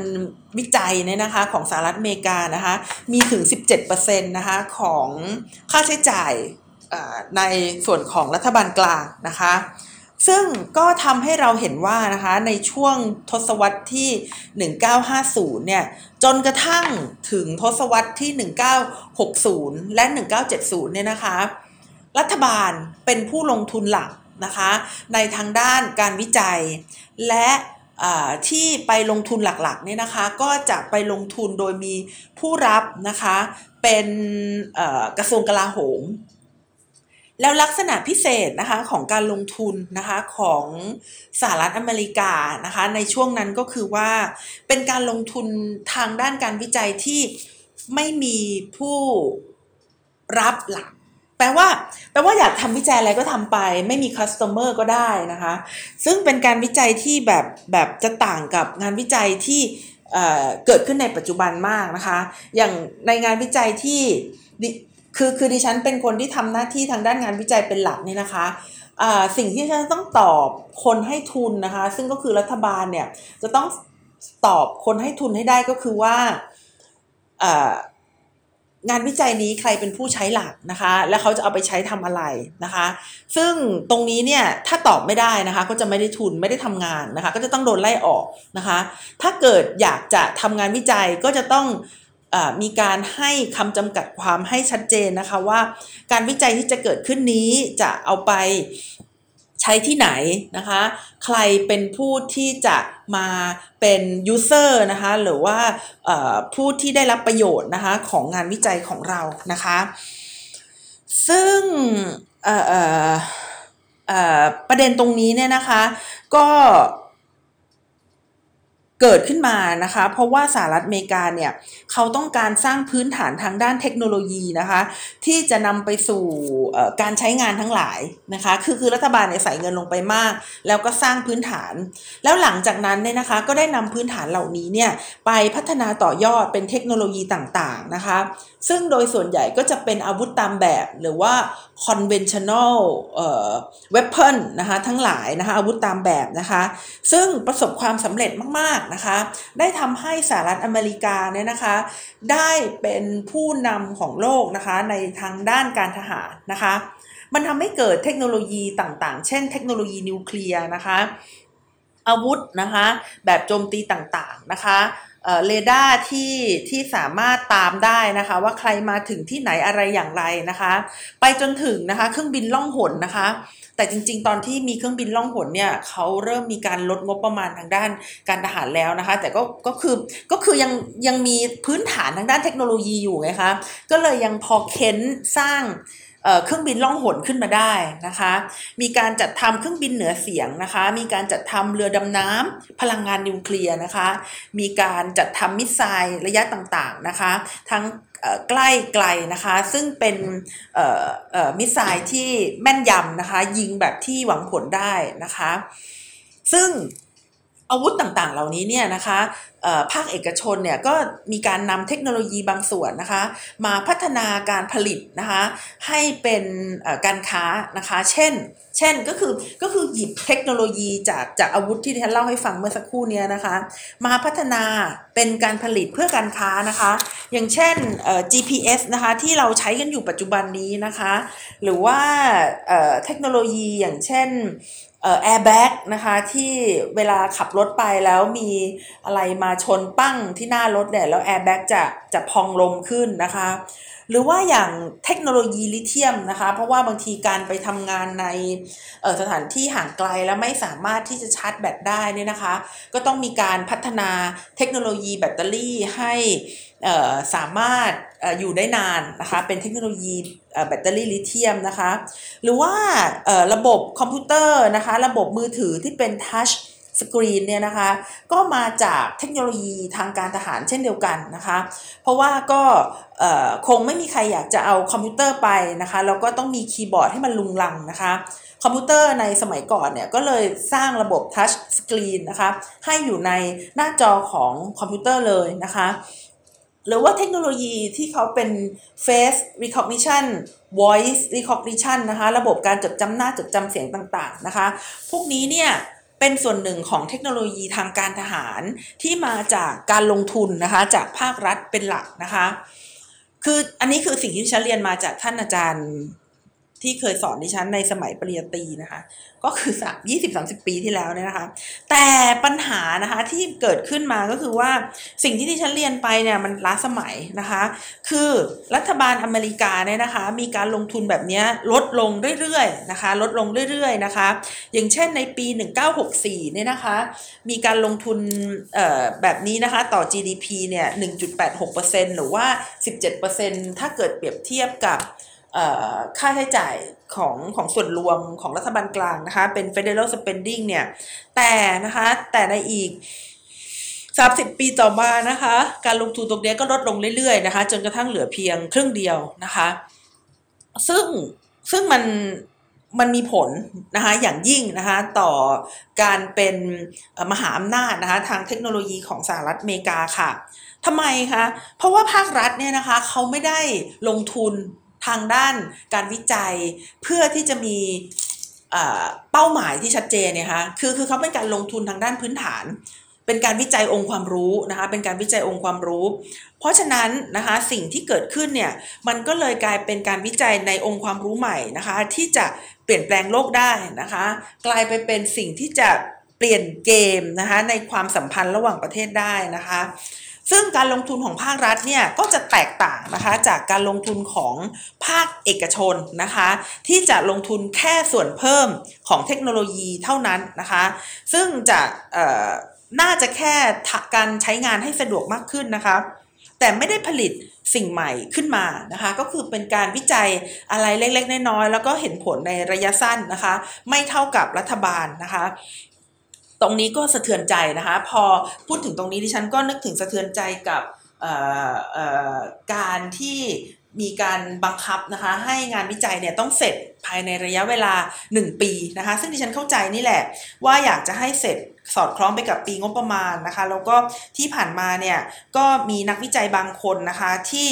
วิจัยเนี่ยนะคะของสหรัฐอเมริกานะคะมีถึง 17%นะคะของค่าใช้จ่ายในส่วนของรัฐบาลกลางนะคะ ซึ่งก็ทำให้เราเห็นว่านะคะในช่วงทศวรรษที่ 1950 เนี่ยจนกระทั่งถึงทศวรรษที่ 1960 และ 1970 เนี่ยนะคะ รัฐบาลเป็นผู้ลงทุนหลัก นะคะในทางด้านการวิจัย และที่ไปลงทุนหลักๆเนี่ยนะคะก็จะไปลงทุนโดยมีผู้รับนะคะเป็นกระทรวงกลาโหม แล้วลักษณะพิเศษนะคะของการลงทุนนะคะของสหรัฐอเมริกานะคะในช่วงนั้นก็คือว่าเป็นการลงทุนทางด้านการวิจัยที่ไม่มีผู้รับหลัก แปลว่าแปลว่าอยากทำวิจัยอะไรก็ทำไป ไม่มีคัสเตอร์ก็ได้นะคะ ซึ่งเป็นการวิจัยที่แบบแบบจะต่างกับงานวิจัยที่เกิดขึ้นในปัจจุบันมากนะคะ อย่างในงานวิจัยที่คือคือดิฉันเป็นคนที่ทำหน้าที่ทางด้านงานวิจัยเป็นหลักนี่นะคะสิ่งที่ฉันต้องตอบคนให้ทุนนะคะ ซึ่งก็คือรัฐบาลเนี่ยจะต้องตอบคนให้ทุนให้ได้ก็คือว่า งานวิจัยนี้ใครเป็นผู้ใช้หลักนะคะ และเขาจะเอาไปใช้ทำอะไรนะคะ ซึ่งตรงนี้เนี่ยถ้าตอบไม่ได้นะคะ ก็จะไม่ได้ทุนไม่ได้ทำงานนะคะ ก็จะต้องโดนไล่ออกนะคะ ถ้าเกิดอยากจะทำงานวิจัยก็จะต้องมีการให้คำจำกัดความให้ชัดเจนนะคะว่า การวิจัยที่จะเกิดขึ้นนี้จะเอาไป ใช้ที่ไหนนะคะ ใครเป็นผู้ที่จะมาเป็นยูเซอร์นะคะ หรือว่าผู้ที่ได้รับประโยชน์นะคะของงานวิจัยของเรานะคะ ซึ่งประเด็นตรงนี้เนี่ยนะคะ ก็ เกิดขึ้นมานะคะ เพราะว่าสหรัฐอเมริกาเนี่ยเขาต้องการสร้างพื้นฐานทางด้านเทคโนโลยีนะคะ ที่จะนำไปสู่การใช้งานทั้งหลายนะคะ คือคือรัฐบาลเนี่ยใส่เงินลงไปมาก แล้วก็สร้างพื้นฐาน แล้วหลังจากนั้นเนี่ยนะคะ ก็ได้นำพื้นฐานเหล่านี้เนี่ยไปพัฒนาต่อยอดเป็นเทคโนโลยีต่างๆนะคะ ซึ่งโดยส่วนใหญ่ก็จะเป็นอาวุธตามแบบหรือว่า conventional เอ่อ weapon นะคะทั้งหลายนะคะอาวุธตามแบบนะคะ ซึ่งประสบความสำเร็จมากๆนะคะ ได้ทำให้สหรัฐอเมริกาเนี่ยนะคะ ได้เป็นผู้นำของโลกนะคะในทางด้านการทหารนะคะ มันทำให้เกิดเทคโนโลยีต่างๆ เช่นเทคโนโลยีนิวเคลียร์นะคะอาวุธนะคะแบบโจมตีต่างๆนะคะเรดาร์ที่ที่สามารถตามได้นะคะ ว่าใครมาถึงที่ไหนอะไรอย่างไรนะคะ ไปจนถึงนะคะ เครื่องบินล่องหนนะคะ แต่จริง ๆ ตอนที่มีเครื่องบินล่องหนเนี่ยเขาเริ่มมีการลดงบประมาณทางด้านการทหารแล้วนะคะ แต่ก็ก็คือก็คือยังยังมีพื้นฐานทางด้านเทคโนโลยีอยู่ไงคะก็เลยยังพอเค้นสร้าง เครื่องบินล่องหนขึ้นมาได้นะคะ มีการจัดทำเครื่องบินเหนือเสียงนะคะ มีการจัดทำเรือดำน้ำพลังงานนิวเคลียร์นะคะ มีการจัดทำมิสไซล์ระยะต่างๆนะคะ ทั้งใกล้ไกลนะคะ ซึ่งเป็นมิสไซล์ที่แม่นยำนะคะ ยิงแบบที่หวังผลได้นะคะ ซึ่ง อาวุธต่างๆ เหล่านี้เนี่ยนะคะภาคเอกชนเนี่ยก็มีการนำเทคโนโลยีบางส่วนนะคะ มาพัฒนาการผลิตนะคะ ให้เป็นการค้านะคะ เช่น เช่นก็คือก็คือหยิบเทคโนโลยีจากจากอาวุธที่ท่านเล่าให้ฟังเมื่อสักครู่นี้นะคะ มาพัฒนาเป็นการผลิตเพื่อการค้านะคะ อย่างเช่น GPS นะคะที่เราใช้กันอยู่ปัจจุบันนี้นะคะ หรือว่าเทคโนโลยีอย่างเช่น แอร์แบ็กนะคะที่เวลาขับรถไปแล้วมีอะไรมาชนปั้งที่หน้ารถเนี่ยแล้วแอร์แบ็กจะจะพองลมขึ้นนะคะ หรือว่าอย่างเทคโนโลยีลิเธียมนะคะ เพราะว่าบางทีการไปทำงานในสถานที่ห่างไกลแล้วไม่สามารถที่จะชาร์จแบตได้เนี่ยนะคะ ก็ต้องมีการพัฒนาเทคโนโลยีแบตเตอรี่ให้ สามารถอยู่ได้นานนะคะเป็นเทคโนโลยีแบตเตอรี่ลิเธียมนะคะหรือว่าระบบคอมพิวเตอร์นะคะระบบมือถือที่เป็น touchscreen เนี่ยนะคะก็มาจากเทคโนโลยีทางการทหารเช่นเดียวกันนะคะเพราะว่าก็คงไม่มีใครอยากจะเอาคอมพิวเตอร์ไปนะคะแล้วก็ต้องมีคีย์บอร์ดให้มันรุงรังนะคะคอมพิวเตอร์ในสมัยก่อนเนี่ยก็เลยสร้างระบบ touchscreen นะคะให้อยู่ในหน้าจอของคอมพิวเตอร์เลยนะคะ หรือว่าเทคโนโลยีที่เขาเป็น face recognition voice recognition นะคะ ระบบการจดจำหน้าจดจำเสียงต่างๆนะคะ พวกนี้เนี่ยเป็นส่วนหนึ่งของเทคโนโลยีทางการทหารที่มาจากการลงทุนนะคะจากภาครัฐเป็นหลักนะคะ คืออันนี้คือสิ่งที่ฉันเรียนมาจากท่านอาจารย์ ที่เคยสอนดิฉันในสมัยปริญญาตรีนะคะ ก็คือสักยี่สิบสามสิบปีที่แล้วเนี่ยนะคะ แต่ปัญหานะคะที่เกิดขึ้นมาก็คือว่าสิ่งที่ดิฉันเรียนไปเนี่ยมันล้าสมัยนะคะ คือรัฐบาลอเมริกาเนี่ยนะคะ มีการลงทุนแบบนี้ลดลงเรื่อยๆนะคะ ลดลงเรื่อยๆนะคะ อย่างเช่นในปี 1964เนี่ยนะคะ มีการลงทุนแบบนี้นะคะต่อ GDP เนี่ย1.86%หรือว่า 17%ถ้าเกิดเปรียบเทียบกับ ค่าใช้จ่ายของของส่วนรวมของรัฐบาลกลางนะคะเป็น federal spending เนี่ย แต่นะคะแต่ในอีก 30 ปีต่อมานะคะ การลงทุนตรงนี้ก็ลดลงเรื่อยๆนะคะ จนกระทั่งเหลือเพียงครึ่งเดียวนะคะ ซึ่งซึ่งมันมันมีผลนะคะอย่างยิ่งนะคะต่อการเป็นมหาอำนาจนะคะทางเทคโนโลยีของสหรัฐอเมริกาค่ะทำไมคะ เพราะว่าภาครัฐเนี่ยนะคะเขาไม่ได้ลงทุน ทางด้านการวิจัยเพื่อที่จะมีเป้าหมายที่ชัดเจนเนี่ยคะคือคือเขาเป็นการลงทุนทางด้านพื้นฐาน เป็นการวิจัยองค์ความรู้นะคะเป็นการวิจัยองค์ความรู้ เพราะฉะนั้นนะคะสิ่งที่เกิดขึ้นเนี่ยมันก็เลยกลายเป็นการวิจัยในองค์ความรู้ใหม่นะคะที่จะเปลี่ยนแปลงโลกได้นะคะกลายไปเป็นสิ่งที่จะเปลี่ยนเกมนะคะในความสัมพันธ์ระหว่างประเทศได้นะคะ ซึ่งการลงทุนของภาครัฐเนี่ยก็จะแตกต่างนะคะจากการลงทุนของภาคเอกชนนะคะ ที่จะลงทุนแค่ส่วนเพิ่มของเทคโนโลยีเท่านั้นนะคะ ซึ่งจะน่าจะแค่การใช้งานให้สะดวกมากขึ้นนะคะ แต่ไม่ได้ผลิตสิ่งใหม่ขึ้นมานะคะ ก็คือเป็นการวิจัยอะไรเล็กๆน้อยๆแล้วก็เห็นผลในระยะสั้นนะคะ ไม่เท่ากับรัฐบาลนะคะ ตรงนี้ก็สะเทือนใจนะคะ พอพูดถึงตรงนี้ดิฉันก็นึกถึงสะเทือนใจกับการที่มีการบังคับนะคะ ให้งานวิจัยเนี่ยต้องเสร็จภายในระยะเวลา 1 ปีนะคะ ซึ่งดิฉันเข้าใจนี่แหละ ว่าอยากจะให้เสร็จสอดคล้องไปกับปีงบประมาณนะคะ แล้วก็ที่ผ่านมาเนี่ยก็มีนักวิจัยบางคนนะคะที่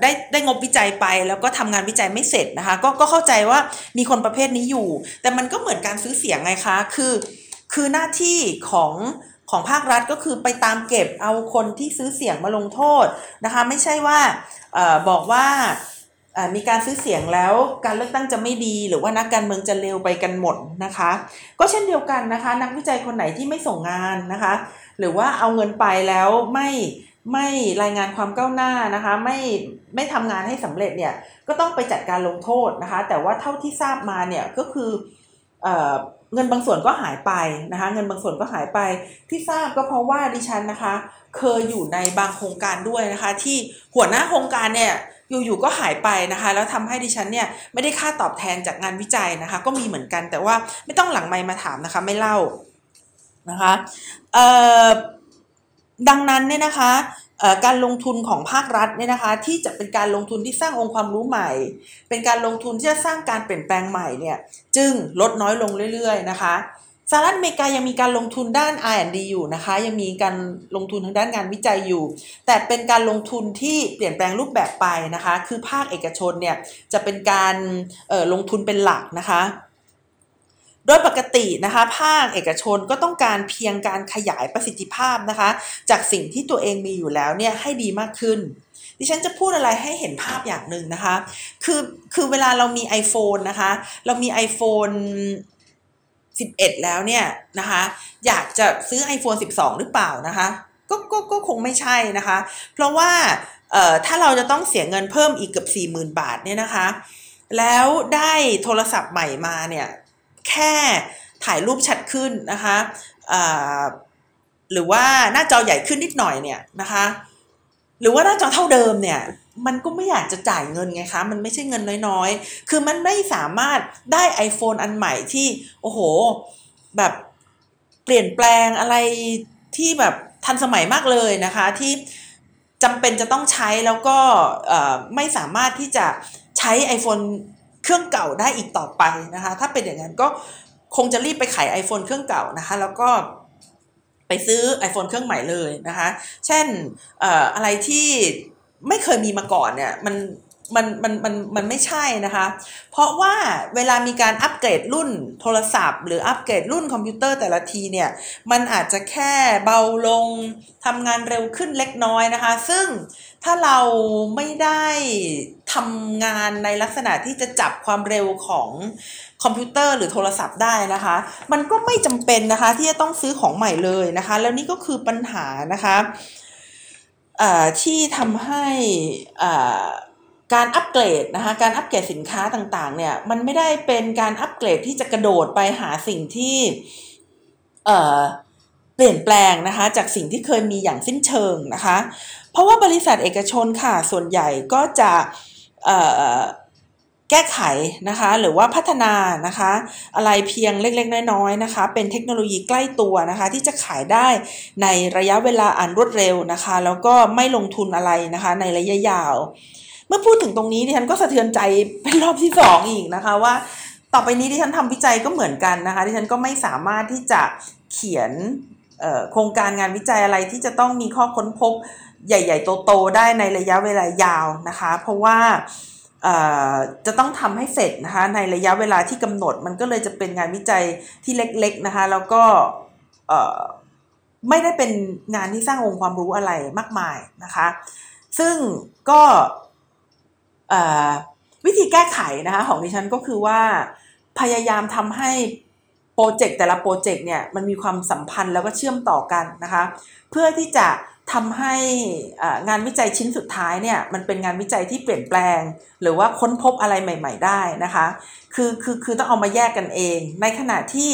ได้ได้งบวิจัยไปแล้วก็ทำงานวิจัยไม่เสร็จนะคะ ก็ก็เข้าใจว่ามีคนประเภทนี้อยู่ แต่มันก็เหมือนการซื้อเสียงไงคะ คือ คือหน้าที่ของของภาครัฐก็คือไปตามเก็บเอาคนที่ซื้อเสียงมาลงโทษนะคะไม่ใช่ว่าอบอกว่ามีการซื้อเสียงแล้วการเลือกตั้งจะไม่ดี หรือว่านักการเมืองจะเร็วไปกันหมดนะคะ ก็เช่นเดียวกันนะคะ นักวิจัยคนไหนที่ไม่ส่งงานนะคะ หรือว่าเอาเงินไปแล้วไม่ไม่รายงานความก้าวหน้านะคะไม่ไม่ทำงานให้สำเร็จเนี่ยก็ต้องไปจัดการลงโทษนะคะ แต่ว่าเท่าที่ทราบมาเนี่ยก็คือ เงินบางส่วนก็หายไปนะคะ เงินบางส่วนก็หายไปที่ทราบก็เพราะว่าดิฉันนะคะ เคยอยู่ในบางโครงการด้วยนะคะ ที่หัวหน้าโครงการเนี่ยอยู่ๆก็หายไปนะคะ แล้วทำให้ดิฉันเนี่ยไม่ได้ค่าตอบแทนจากงานวิจัยนะคะ ก็มีเหมือนกันแต่ว่าไม่ต้องหลังไมมาถามนะคะ ไม่เล่านะคะดังนั้นเนี่ยนะคะ การลงทุนของภาครัฐเนี่ยนะคะที่จะเป็นการลงทุนที่สร้างองค์ความรู้ใหม่ เป็นการลงทุนที่จะสร้างการเปลี่ยนแปลงใหม่เนี่ยจึงลดน้อยลงเรื่อยๆนะคะสหรัฐอเมริกายังมีการลงทุนด้าน R&D อยู่นะคะ ยังมีการลงทุนทางด้านงานวิจัยอยู่ แต่เป็นการลงทุนที่เปลี่ยนแปลงรูปแบบไปนะคะ คือภาคเอกชนเนี่ยจะเป็นการลงทุนเป็นหลักนะคะ โดยปกตินะคะภาคเอกชนก็ต้องการเพียงการขยายประสิทธิภาพนะคะ จากสิ่งที่ตัวเองมีอยู่แล้วเนี่ยให้ดีมากขึ้น ดิฉันจะพูดอะไรให้เห็นภาพอย่างหนึ่งนะคะ คือคือเวลาเรามี iPhone นะคะ เรามี iPhone 11 แล้วเนี่ยนะคะ อยากจะซื้อ iPhone 12 หรือเปล่านะคะก็ก็ก็คงไม่ใช่นะคะ เพราะว่าเอ่อถ้าเราจะต้องเสียเงินเพิ่มอีกเกือบ40,000 บาทเนี่ยนะคะ แล้วได้โทรศัพท์ใหม่มาเนี่ย แค่ถ่ายรูปชัดขึ้นนะคะหรือว่าหน้าจอใหญ่ขึ้นนิดหน่อยเนี่ยนะคะ หรือว่าหน้าจอเท่าเดิมเนี่ยมันก็ไม่อยากจะจ่ายเงินไงคะ มันไม่ใช่เงินน้อยๆ คือมันไม่สามารถได้ iPhone อันใหม่ที่โอ้โห แบบเปลี่ยนแปลงอะไรที่แบบทันสมัยมากเลยนะคะ ที่จำเป็นจะต้องใช้แล้วก็ไม่สามารถที่จะใช้ iPhone เครื่องเก่าได้อีกต่อไปนะคะ ถ้าเป็นอย่างนั้นก็คงจะรีบไปขาย iPhone เครื่องเก่านะคะ แล้วก็ไปซื้อ iPhone เครื่องใหม่เลยนะคะ เช่นอะไรที่ไม่เคยมีมาก่อนเนี่ย มัน มันมันมันมันไม่ใช่นะคะ เพราะว่าเวลามีการอัปเกรดรุ่นโทรศัพท์ หรืออัปเกรดรุ่นคอมพิวเตอร์แต่ละทีเนี่ยมันอาจจะแค่เบาลงทำงานเร็วขึ้นเล็กน้อยนะคะ ซึ่งถ้าเราไม่ได้ทำงานในลักษณะที่จะจับความเร็วของคอมพิวเตอร์หรือโทรศัพท์ได้นะคะ มันก็ไม่จำเป็นนะคะที่จะต้องซื้อของใหม่เลยนะคะ แล้วนี่ก็คือปัญหานะคะที่ทำให้ การอัปเกรดนะคะการอัปเกรดสินค้าต่างๆเนี่ยมันไม่ได้เป็นการอัปเกรดที่จะกระโดดไปหาสิ่งที่เปลี่ยนแปลงนะคะจากสิ่งที่เคยมีอย่างสิ้นเชิงนะคะ เพราะว่าบริษัทเอกชนค่ะส่วนใหญ่ก็จะแก้ไขนะคะหรือว่าพัฒนานะคะอะไรเพียงเล็กๆ น้อยๆนะคะ เป็นเทคโนโลยีใกล้ตัวนะคะ ที่จะขายได้ในระยะเวลาอันรวดเร็วนะคะ แล้วก็ไม่ลงทุนอะไรนะคะในระยะยาว เมื่อพูดถึงตรงนี้ดิฉันก็สะเทือนใจเป็นรอบที่สองอีกนะคะว่า ต่อไปนี้ที่ฉันทำวิจัยก็เหมือนกันนะคะที่ฉันก็ไม่สามารถที่จะเขียนโครงการงานวิจัยอะไรที่จะต้องมีข้อค้นพบใหญ่ ๆ โตๆได้ในระยะเวลายาวนะคะ เพราะว่าจะต้องทำให้เสร็จนะคะในระยะเวลาที่กำหนดมันก็เลยจะเป็นงานวิจัยที่เล็กๆนะคะแล้วก็ไม่ได้เป็นงานที่สร้างองค์ความรู้อะไรมากมายนะคะ ซึ่งก็ วิธีแก้ไขนะคะของดิฉันก็คือว่าพยายามทำให้โปรเจกต์แต่ละโปรเจกต์เนี่ยมันมีความสัมพันธ์แล้วก็เชื่อมต่อกันนะคะ เพื่อที่จะทำให้งานวิจัยชิ้นสุดท้ายเนี่ยมันเป็นงานวิจัยที่เปลี่ยนแปลง หรือว่าค้นพบอะไรใหม่ ๆ ได้นะคะคือคือคือต้องเอามาแยกกันเอง ในขณะที่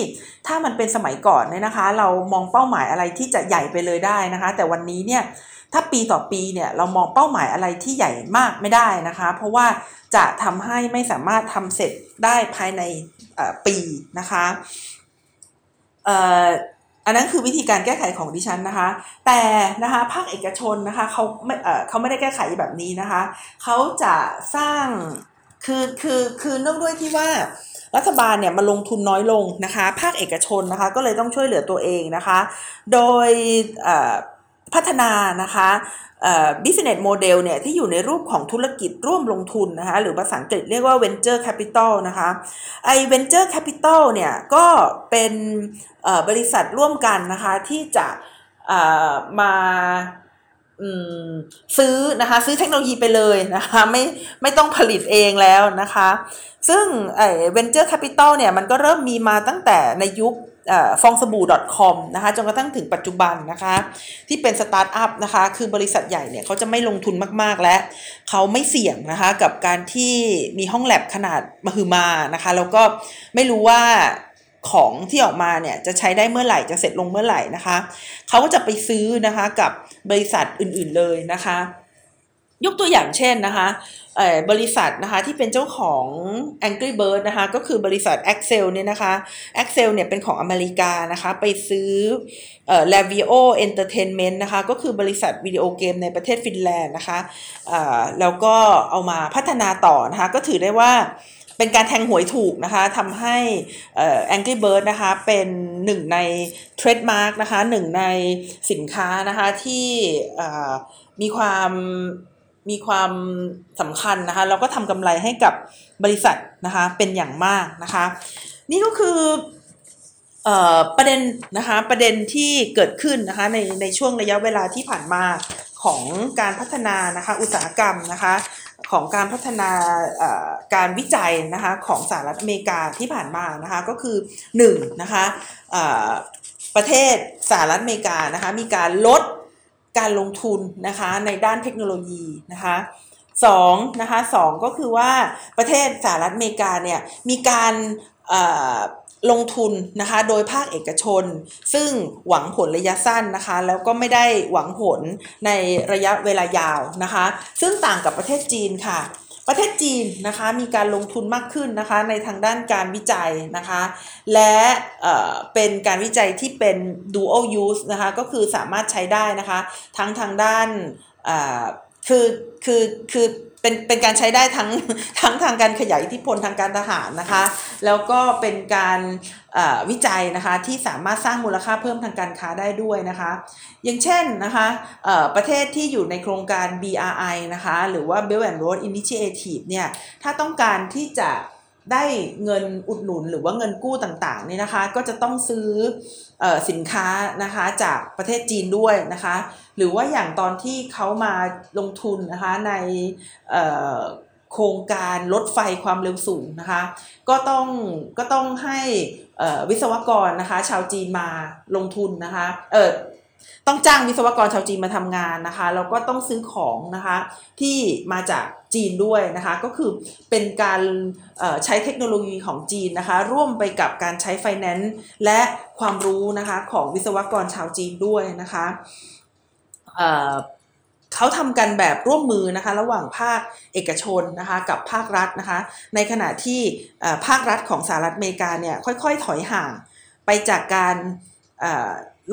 ถ้ามันเป็นสมัยก่อนเนี่ยนะคะ เรามองเป้าหมายอะไรที่จะใหญ่ไปเลยได้นะคะ แต่วันนี้เนี่ย ถ้าปีต่อปีเนี่ยเรามองเป้าหมายอะไรที่ใหญ่มากไม่ได้นะคะ เพราะว่าจะทำให้ไม่สามารถทำเสร็จได้ภายในปีนะคะอันนั้นคือวิธีการแก้ไขของดิฉันนะคะ แต่นะคะภาคเอกชนนะคะเขาไม่เขาไม่ได้แก้ไขแบบนี้นะคะเขาจะสร้างคือคือคือเนื่องด้วยที่ว่ารัฐบาลเนี่ยมาลงทุนน้อยลงนะคะ ภาคเอกชนนะคะก็เลยต้องช่วยเหลือตัวเองนะคะ โดย พัฒนานะคะ business model เนี่ยที่อยู่ในรูปของธุรกิจร่วมลงทุนนะคะหรือภาษาอังกฤษเรียกว่า venture capital นะคะไอ venture capital เนี่ยก็เป็นบริษัทร่วมกันนะคะที่จะมาซื้อนะคะซื้อเทคโนโลยีไปเลยนะคะไม่ไม่ต้องผลิตเองแล้วนะคะ ซึ่งไอ้ venture capital เนี่ยมันก็เริ่มมีมาตั้งแต่ในยุค ฟองสบู่ .com นะคะจนกระทั่งถึงปัจจุบันนะคะที่เป็นสตาร์ทอัพนะคะคือบริษัทใหญ่เนี่ยเขาจะไม่ลงทุนมากๆและเขาไม่เสี่ยงนะคะกับการที่มีห้องแลบขนาดมหึมานะคะแล้วก็ไม่รู้ว่าของที่ออกมาเนี่ยจะใช้ได้เมื่อไหร่จะเสร็จลงเมื่อไหร่นะคะเขาก็จะไปซื้อนะคะกับบริษัทอื่นๆเลยนะคะ ยกตัวอย่างเช่นนะคะ บริษัทนะคะที่เป็นเจ้าของ Angry Bird นะคะก็คือบริษัท Axel เนี่ยนะคะ Axel เนี่ยเป็นของอเมริกานะคะไปซื้อเอ่อ Lavio Entertainment นะคะก็คือบริษัทวิดีโอเกมในประเทศฟินแลนด์นะคะอ่าแล้วก็เอามาพัฒนาต่อนะคะก็ถือได้ว่าเป็นการแทงหวยถูกนะคะทำให้เอ่อ Angry Bird นะคะเป็นหนึ่งในเทรดมาร์กนะคะหนึ่งในสินค้านะคะที่มีความ มีความสำคัญนะคะแล้วก็ทำกำไรให้กับบริษัทนะคะเป็นอย่างมากนะคะ นี่ก็คือประเด็นนะคะประเด็นที่เกิดขึ้นนะคะในในช่วงระยะเวลาที่ผ่านมาของการพัฒนานะคะอุตสาหกรรมนะคะของการพัฒนาการวิจัยนะคะของสหรัฐอเมริกาที่ผ่านมานะคะก็คือ1นะคะประเทศสหรัฐอเมริกานะคะมีการลด การลงทุนนะคะในด้านเทคโนโลยีนะคะสองนะคะสองก็คือว่าประเทศสหรัฐอเมริกาเนี่ยมีการลงทุนนะคะโดยภาคเอกชน ซึ่งหวังผลระยะสั้นนะคะแล้วก็ไม่ได้หวังผลในระยะเวลายาวนะคะ ซึ่งต่างกับประเทศจีนค่ะ ประเทศจีนนะคะมีการลงทุนมากขึ้นนะคะในทางด้านการวิจัยนะคะและเเป็นการวิจัยที่เป็น dual use นะคะก็คือสามารถใช้ได้นะคะทั้งทางด้าน คือคือคือเป็นเป็นการใช้ได้ทั้งทั้งทางการขยายอิทธิพลทางการทหารนะคะ แล้วก็เป็นการวิจัยนะคะที่สามารถสร้างมูลค่าเพิ่มทางการค้าได้ด้วยนะคะ อย่างเช่นนะคะประเทศที่อยู่ในโครงการ BRI นะคะ หรือว่า Belt and Road Initiative เนี่ยถ้าต้องการที่จะ ได้เงินอุดหนุนหรือว่าเงินกู้ต่างๆนี่นะคะ ก็จะต้องซื้ออสินค้านะคะจากประเทศจีนด้วยนะคะ หรือว่าอย่างตอนที่เขามาลงทุนนะคะในโครงการรถไฟความเร็วสูงนะคะ ก็ต้องก็ต้องให้วิศวกรนะคะ ชาวจีนมาลงทุนนะคะเออต้องจ้างวิศวกรชาวจีนมาทำงานนะคะแล้วก็ต้องซื้อของนะคะที่มาจาก จีนด้วยนะคะก็คือเป็นการใช้เทคโนโลยีของจีนนะคะร่วมไปกับการใช้ไฟแนนซ์และความรู้นะคะของวิศวกรชาวจีนด้วยนะคะเขาทำกันแบบร่วมมือนะคะระหว่างภาคเอกชนนะคะกับภาครัฐนะคะในขณะที่ภาครัฐของสหรัฐอเมริกาเนี่ยค่อยๆ ถอยห่างไปจากการ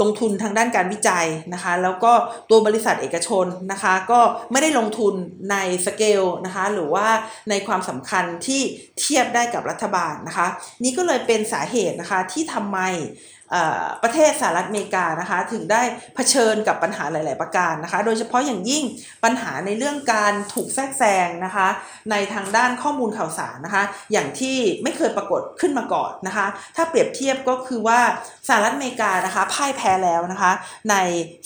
ลงทุนทางด้านการวิจัยนะคะ แล้วก็ตัวบริษัทเอกชนนะคะ ก็ไม่ได้ลงทุนในสเกลนะคะ หรือว่าในความสำคัญที่เทียบได้กับรัฐบาลนะคะ นี่ก็เลยเป็นสาเหตุนะคะที่ทำไม ประเทศสหรัฐอเมริกานะคะถึงได้เผชิญกับปัญหาหลาย ๆ ประการนะคะ โดยเฉพาะอย่างยิ่งปัญหาในเรื่องการถูกแทรกแซงนะคะ ในทางด้านข้อมูลข่าวสารนะคะ อย่างที่ไม่เคยปรากฏขึ้นมาก่อนนะคะ ถ้าเปรียบเทียบก็คือว่าสหรัฐอเมริกานะคะพ่ายแพ้แล้วนะคะ ใน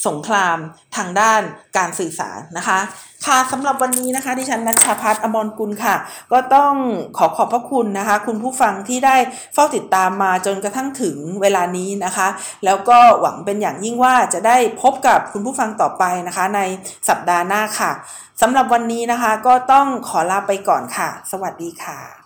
สงครามทางด้านการสื่อสารนะคะ ค่ะสำหรับวันนี้นะคะดิฉันนัชาพัฒอมรกุลค่ะ ก็ต้องขอขอบพระคุณนะคะ คุณผู้ฟังที่ได้เฝ้าติดตามมาจนกระทั่งถึงเวลานี้นะคะ แล้วก็หวังเป็นอย่างยิ่งว่าจะได้พบกับคุณผู้ฟังต่อไปนะคะ ในสัปดาห์หน้าค่ะสำหรับวันนี้นะคะ ก็ต้องขอลาไปก่อนค่ะ สวัสดีค่ะ